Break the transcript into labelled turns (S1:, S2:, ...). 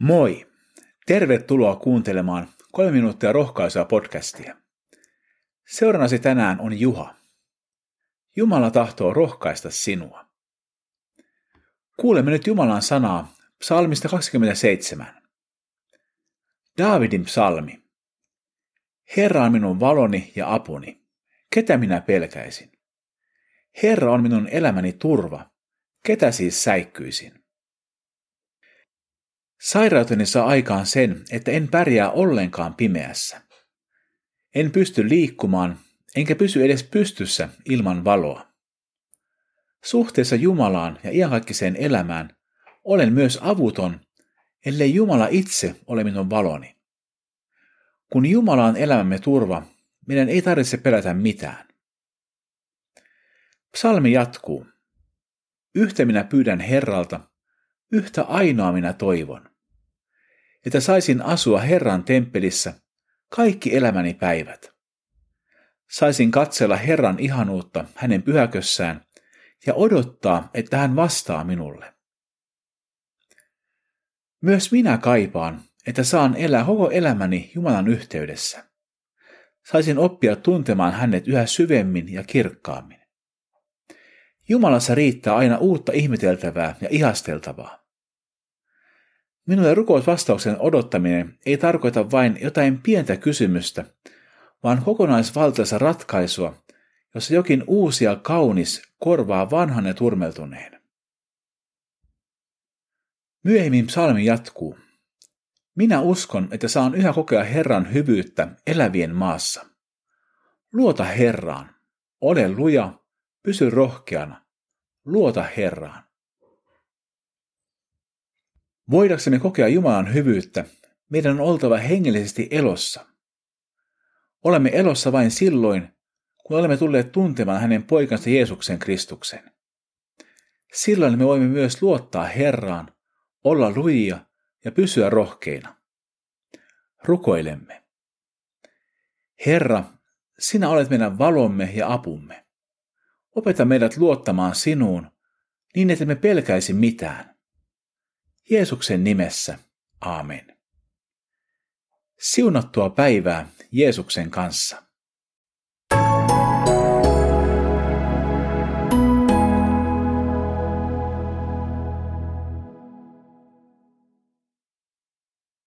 S1: Moi! Tervetuloa kuuntelemaan kolme minuuttia rohkaisua podcastia. Seurannasi tänään on Juha. Jumala tahtoo rohkaista sinua. Kuulemme nyt Jumalan sanaa psalmista 27. Daavidin psalmi. Herra on minun valoni ja apuni. Ketä minä pelkäisin? Herra on minun elämäni turva. Ketä siis säikkyisin? Sairauteni saa aikaan sen, että en pärjää ollenkaan pimeässä. En pysty liikkumaan, enkä pysy edes pystyssä ilman valoa. Suhteessa Jumalaan ja iankaikkiseen elämään olen myös avuton, ellei Jumala itse ole minun valoni. Kun Jumala on elämämme turva, meidän ei tarvitse pelätä mitään. Psalmi jatkuu. Yhtä minä pyydän Herralta, yhtä ainoa minä toivon, että saisin asua Herran temppelissä kaikki elämäni päivät. Saisin katsella Herran ihanuutta hänen pyhäkössään ja odottaa, että hän vastaa minulle. Myös minä kaipaan, että saan elää koko elämäni Jumalan yhteydessä. Saisin oppia tuntemaan hänet yhä syvemmin ja kirkkaammin. Jumalassa riittää aina uutta ihmeteltävää ja ihasteltavaa. Minulle rukousvastauksen odottaminen ei tarkoita vain jotain pientä kysymystä, vaan kokonaisvaltaista ratkaisua, jossa jokin uusi ja kaunis korvaa vanhan ja turmeltuneen. Myöhemmin psalmi jatkuu. Minä uskon, että saan yhä kokea Herran hyvyyttä elävien maassa. Luota Herraan. Ole luja, pysy rohkeana. Luota Herraan. Voidaksemme kokea Jumalan hyvyyttä, meidän on oltava hengellisesti elossa. Olemme elossa vain silloin, kun olemme tulleet tuntemaan hänen poikansa Jeesuksen Kristuksen. Silloin me voimme myös luottaa Herraan, olla lujia ja pysyä rohkeina. Rukoilemme. Herra, sinä olet meidän valomme ja apumme. Opeta meidät luottamaan sinuun, niin että me pelkäisi mitään. Jeesuksen nimessä. Aamen. Siunattua päivää Jeesuksen kanssa.